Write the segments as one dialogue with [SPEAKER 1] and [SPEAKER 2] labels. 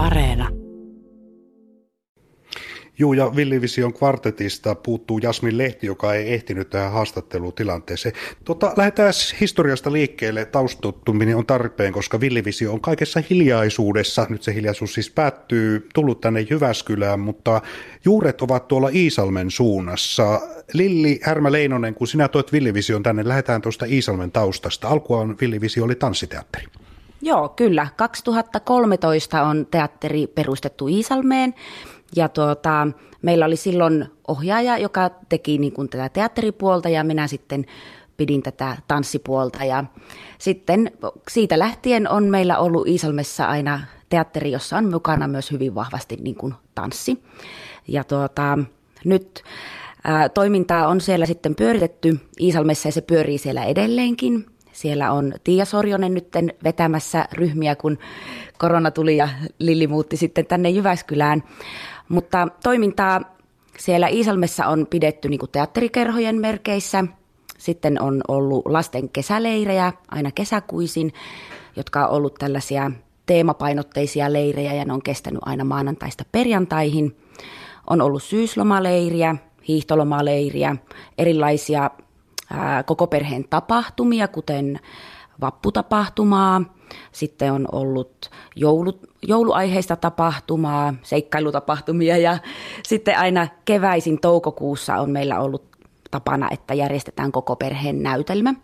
[SPEAKER 1] Areena.
[SPEAKER 2] Juu, ja Villivision kvartetista puuttuu Jasmin Lehti, joka ei ehtinyt tähän haastattelutilanteeseen. Tota, lähdetään historiasta liikkeelle. Taustottuminen on tarpeen, koska Villivisio on kaikessa hiljaisuudessa. Nyt se hiljaisuus siis päättyy, tullut tänne Jyväskylään, mutta juuret ovat tuolla Iisalmen suunnassa. Lilli Härmä Leinonen, kun sinä toit Villivision tänne, lähdetään tuosta Iisalmen taustasta. Alkuaan Villivisio oli tanssiteatteri.
[SPEAKER 3] Joo, kyllä. 2013 on teatteri perustettu Iisalmeen ja tuota, meillä oli silloin ohjaaja, joka teki niin kuin tätä teatteripuolta ja minä sitten pidin tätä tanssipuolta. Ja sitten siitä lähtien on meillä ollut Iisalmessa aina teatteri, jossa on mukana myös hyvin vahvasti niin kuin tanssi. Ja tuota, nyt ää, toimintaa on siellä sitten pyöritetty Iisalmessa ja se pyörii siellä edelleenkin. Siellä on Tiia Sorjonen nyt vetämässä ryhmiä, kun korona tuli ja Lilli muutti sitten tänne Jyväskylään. Mutta toimintaa siellä Iisalmessa on pidetty niin teatterikerhojen merkeissä. Sitten on ollut lasten kesäleirejä aina kesäkuisin, jotka on ollut tällaisia teemapainotteisia leirejä ja ne on kestänyt aina maanantaista perjantaihin. On ollut syyslomaleiriä, hiihtolomaleiriä, erilaisia koko perheen tapahtumia, kuten vapputapahtumaa, sitten on ollut joulu, jouluaiheista tapahtumaa, seikkailutapahtumia ja sitten aina keväisin toukokuussa on meillä ollut tapana, että järjestetään koko perheen näytelmä.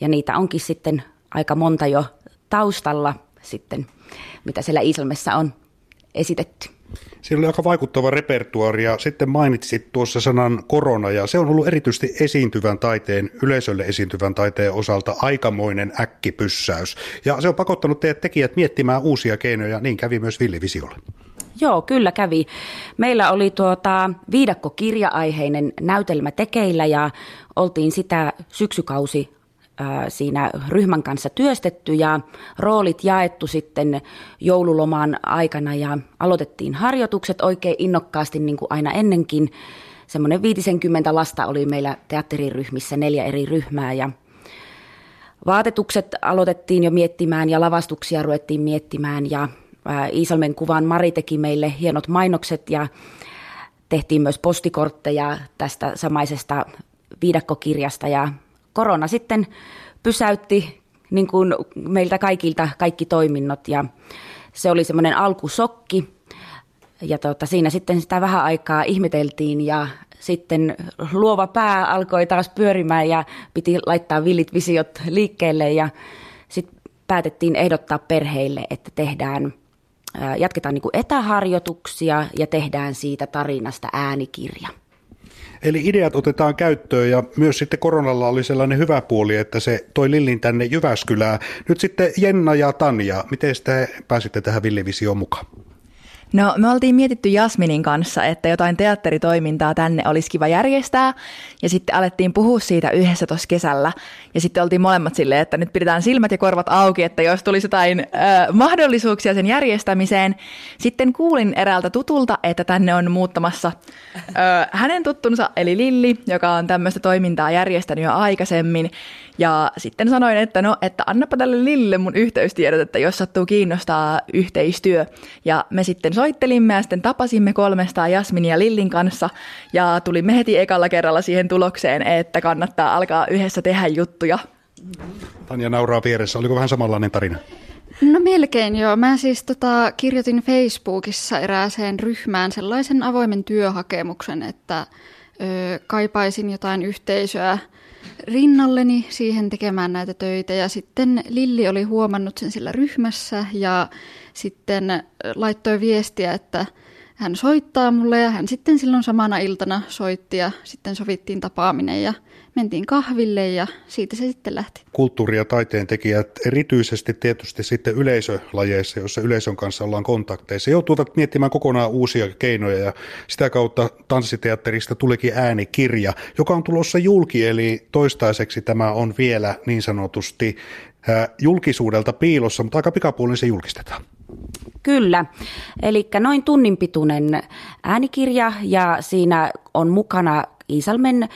[SPEAKER 3] Ja niitä onkin sitten aika monta jo taustalla sitten, mitä siellä Iisalmessa on esitetty.
[SPEAKER 2] Siinä oli aika vaikuttava repertuaari ja sitten mainitsit tuossa sanan korona ja se on ollut erityisesti esiintyvän taiteen, yleisölle esiintyvän taiteen osalta aikamoinen äkkipyssäys. Ja se on pakottanut teidät tekijät miettimään uusia keinoja, niin kävi myös Villivisiolle.
[SPEAKER 3] Joo, kyllä kävi. Meillä oli tuota viidakkokirja-aiheinen näytelmä tekeillä ja oltiin sitä syksykausi siinä ryhmän kanssa työstetty ja roolit jaettu sitten joululoman aikana ja aloitettiin harjoitukset oikein innokkaasti niin kuin aina ennenkin. Semmoinen 50 lasta oli meillä teatteriryhmissä, neljä eri ryhmää ja vaatetukset aloitettiin jo miettimään ja lavastuksia ruvettiin miettimään ja Iisalmen kuvan Mari teki meille hienot mainokset ja tehtiin myös postikortteja tästä samaisesta viidakkokirjasta ja korona sitten pysäytti niin kuin meiltä kaikilta kaikki toiminnot ja se oli semmoinen alkusokki. Ja tota, siinä sitten sitä vähän aikaa ihmeteltiin ja sitten luova pää alkoi taas pyörimään ja piti laittaa villit visiot liikkeelle ja sitten päätettiin ehdottaa perheille, että tehdään, jatketaan niin kuin etäharjoituksia ja tehdään siitä tarinasta äänikirja.
[SPEAKER 2] Eli ideat otetaan käyttöön ja myös sitten koronalla oli sellainen hyvä puoli, että se toi Lillin tänne Jyväskylään. Nyt sitten Jenna ja Tanja, miten te pääsitte tähän Villivisioon mukaan?
[SPEAKER 4] No me oltiin mietitty Jasminin kanssa, että jotain teatteritoimintaa tänne olisi kiva järjestää ja sitten alettiin puhua siitä yhdessä tuossa kesällä ja sitten oltiin molemmat silleen, että nyt pidetään silmät ja korvat auki, että jos tulisi jotain äh, mahdollisuuksia sen järjestämiseen. Sitten kuulin eräältä tutulta, että tänne on muuttamassa äh, hänen tuttunsa eli Lilli, joka on tämmöistä toimintaa järjestänyt jo aikaisemmin ja sitten sanoin, että no, että annapa tälle Lille mun yhteystiedot, että jos sattuu kiinnostaa yhteistyö. Ja me sitten soittelimme ja sitten tapasimme kolmestaan Jasmin ja Lillin kanssa ja tulimme heti ekalla kerralla siihen tulokseen, että kannattaa alkaa yhdessä tehdä juttuja.
[SPEAKER 2] Tanja nauraa vieressä. Oliko vähän samanlainen tarina?
[SPEAKER 5] No melkein joo. Mä siis tota, kirjoitin Facebookissa erääseen ryhmään sellaisen avoimen työhakemuksen, että kaipaisin jotain yhteisöä rinnalleni siihen tekemään näitä töitä. Ja sitten Lilli oli huomannut sen sillä ryhmässä ja sitten laittoi viestiä, että hän soittaa mulle ja hän sitten silloin samana iltana soitti ja sitten sovittiin tapaaminen ja mentiin kahville ja siitä se sitten lähti.
[SPEAKER 2] Kulttuuri- ja taiteen tekijät erityisesti tietysti sitten yleisölajeissa, joissa yleisön kanssa ollaan kontakteissa, joutuvat miettimään kokonaan uusia keinoja ja sitä kautta tanssiteatterista tulikin äänikirja, joka on tulossa julki, eli toistaiseksi tämä on vielä niin sanotusti julkisuudelta piilossa, mutta aika pikapuolin se julkistetaan.
[SPEAKER 3] Kyllä, eli noin tunnin pituinen äänikirja ja siinä on mukana Iisalmen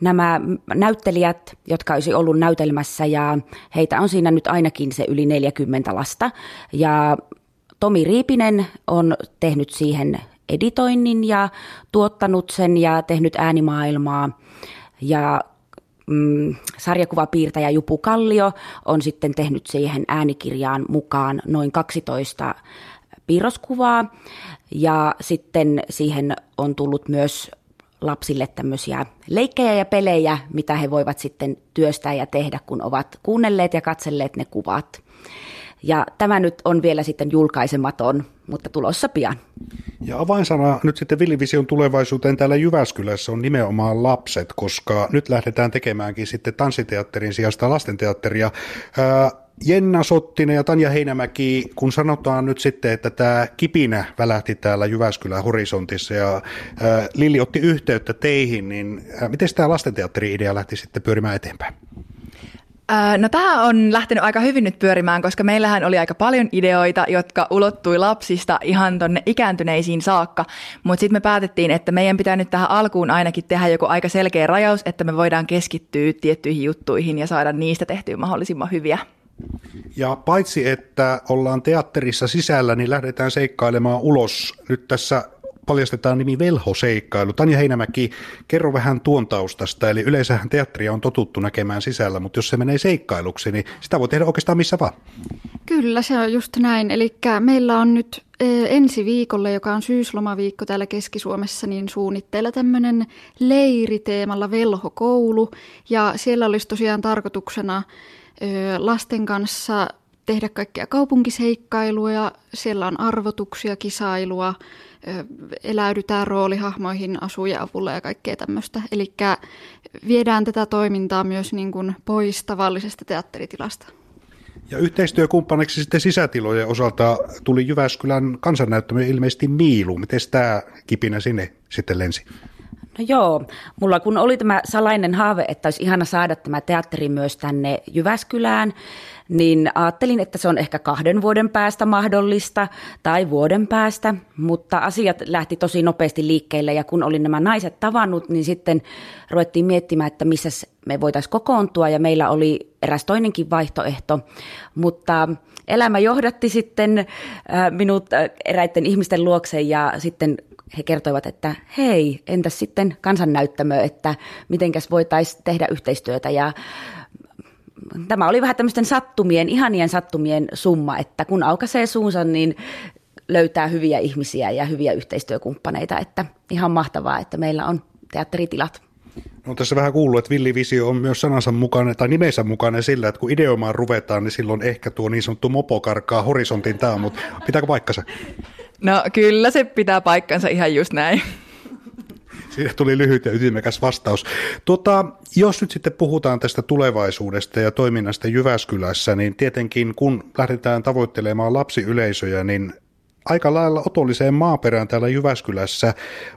[SPEAKER 3] nämä näyttelijät, jotka olisi ollut näytelmässä ja heitä on siinä nyt ainakin se yli 40 lasta. Ja Tomi Riipinen on tehnyt siihen editoinnin ja tuottanut sen ja tehnyt äänimaailmaa. Ja mm, sarjakuvapiirtäjä Jupu Kallio on sitten tehnyt siihen äänikirjaan mukaan noin 12 piirroskuvaa. Ja sitten siihen on tullut myös lapsille tämmöisiä leikkejä ja pelejä, mitä he voivat sitten työstää ja tehdä, kun ovat kuunnelleet ja katselleet ne kuvat. Ja tämä nyt on vielä sitten julkaisematon, mutta tulossa pian.
[SPEAKER 2] Ja avainsana nyt sitten Villivision tulevaisuuteen täällä Jyväskylässä on nimenomaan lapset, koska nyt lähdetään tekemäänkin sitten tanssiteatterin sijasta lastenteatteria. Ää, Jenna Sottinen ja Tanja Heinämäki, kun sanotaan nyt sitten, että tämä kipinä välähti täällä Jyväskylän horisontissa ja ää, Lili otti yhteyttä teihin, niin miten tämä lastenteatteri-idea lähti sitten pyörimään eteenpäin?
[SPEAKER 4] No tämä on lähtenyt aika hyvin nyt pyörimään, koska meillähän oli aika paljon ideoita, jotka ulottui lapsista ihan tonne ikääntyneisiin saakka, mutta sitten me päätettiin, että meidän pitää nyt tähän alkuun ainakin tehdä joku aika selkeä rajaus, että me voidaan keskittyä tiettyihin juttuihin ja saada niistä tehtyä mahdollisimman hyviä.
[SPEAKER 2] Ja paitsi, että ollaan teatterissa sisällä, niin lähdetään seikkailemaan ulos nyt tässä paljastetaan nimi Velho-seikkailu. Tanja Heinämäki, kerro vähän tuon taustasta. Eli yleensähän teatteria on totuttu näkemään sisällä, mutta jos se menee seikkailuksi, niin sitä voi tehdä oikeastaan missä vaan.
[SPEAKER 5] Kyllä, se on just näin. Eli meillä on nyt ensi viikolle, joka on syyslomaviikko täällä Keski-Suomessa, niin suunnitteilla tämmöinen leiriteemalla velhokoulu. Ja siellä olisi tosiaan tarkoituksena lasten kanssa tehdä kaikkea kaupunkiseikkailuja, siellä on arvotuksia, kisailua, eläydytään roolihahmoihin asuja avulla ja kaikkea tämmöistä. Eli viedään tätä toimintaa myös niin kuin pois tavallisesta teatteritilasta.
[SPEAKER 2] Ja yhteistyökumppaniksi sitten sisätilojen osalta tuli Jyväskylän kansannäyttämö ilmeisesti Miilu. Miten tämä kipinä sinne sitten lensi?
[SPEAKER 3] No joo, mulla kun oli tämä salainen haave, että olisi ihana saada tämä teatteri myös tänne Jyväskylään, niin ajattelin, että se on ehkä kahden vuoden päästä mahdollista tai vuoden päästä, mutta asiat lähti tosi nopeasti liikkeelle ja kun olin nämä naiset tavannut, niin sitten ruvettiin miettimään, että missä me voitaisiin kokoontua ja meillä oli eräs toinenkin vaihtoehto, mutta elämä johdatti sitten minut eräiden ihmisten luokse ja sitten he kertoivat, että hei, entäs sitten kansannäyttämö, että mitenkäs voitaisiin tehdä yhteistyötä ja tämä oli vähän tämmöisten sattumien, ihanien sattumien summa, että kun aukaisee suunsa, niin löytää hyviä ihmisiä ja hyviä yhteistyökumppaneita, että ihan mahtavaa, että meillä on teatteritilat.
[SPEAKER 2] No tässä vähän kuuluu, että Villivisio on myös sanansa mukainen tai nimensä mukainen sillä, että kun ideoimaan ruvetaan, niin silloin ehkä tuo niin sanottu mopo karkaa horisontin taa, mutta pitääkö paikkansa?
[SPEAKER 4] No kyllä se pitää paikkansa ihan just näin.
[SPEAKER 2] Siinä tuli lyhyt ja ytimekäs vastaus. Tuota, jos nyt sitten puhutaan tästä tulevaisuudesta ja toiminnasta Jyväskylässä, niin tietenkin kun lähdetään tavoittelemaan lapsiyleisöjä, niin aika lailla otolliseen maaperään täällä Jyväskylässä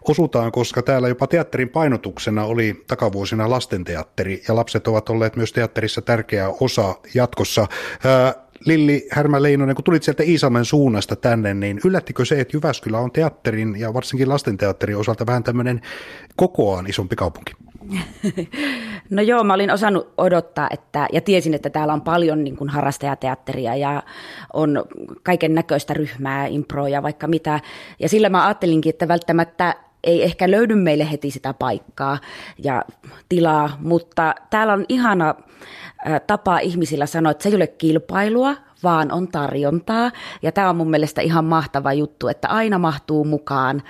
[SPEAKER 2] osutaan, koska täällä jopa teatterin painotuksena oli takavuosina lastenteatteri, ja lapset ovat olleet myös teatterissa tärkeä osa jatkossa. Lilli Härmä-Leinonen, kun tulit sieltä Iisalmen suunnasta tänne, niin yllättikö se, että Jyväskylä on teatterin ja varsinkin lastenteatterin osalta vähän tämmöinen kokoaan isompi kaupunki?
[SPEAKER 3] No joo, mä olin osannut odottaa että, ja tiesin, että täällä on paljon niin kuin harrastajateatteria ja on kaiken näköistä ryhmää, improja ja vaikka mitä. Ja sillä mä ajattelinkin, että välttämättä ei ehkä löydy meille heti sitä paikkaa ja tilaa, mutta täällä on ihana tapa ihmisillä sanoa, että se ei ole kilpailua, vaan on tarjontaa. Ja tämä on mun mielestä ihan mahtava juttu, että aina mahtuu mukaan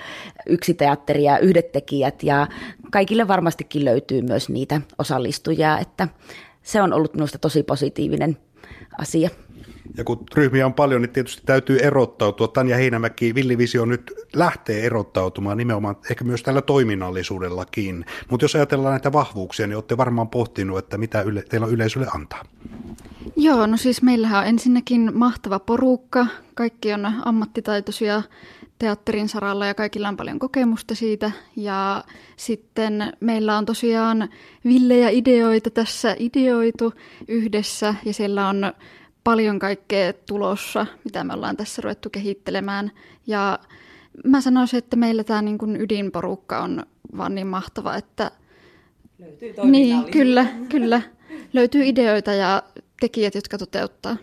[SPEAKER 3] yksi teatteri ja yhdet tekijät ja kaikille varmastikin löytyy myös niitä osallistujia, että se on ollut minusta tosi positiivinen asia.
[SPEAKER 2] Ja kun ryhmiä on paljon, niin tietysti täytyy erottautua. Tanja Heinämäki, Villivisio nyt lähtee erottautumaan nimenomaan ehkä myös tällä toiminnallisuudellakin. Mutta jos ajatellaan näitä vahvuuksia, niin olette varmaan pohtinut, että mitä yle, teillä on yleisölle antaa.
[SPEAKER 5] Joo, no siis meillähän on ensinnäkin mahtava porukka. Kaikki on ammattitaitoisia teatterin saralla ja kaikilla on paljon kokemusta siitä. Ja sitten meillä on tosiaan villejä ideoita tässä ideoitu yhdessä ja siellä on paljon kaikkea tulossa, mitä me ollaan tässä ruvettu kehittelemään. Ja mä sanoisin, että meillä tämä niin kuin ydinporukka on vaan niin mahtava, että...
[SPEAKER 3] Löytyy
[SPEAKER 5] Niin, kyllä, kyllä. Löytyy ideoita ja tekijät, jotka toteuttaa.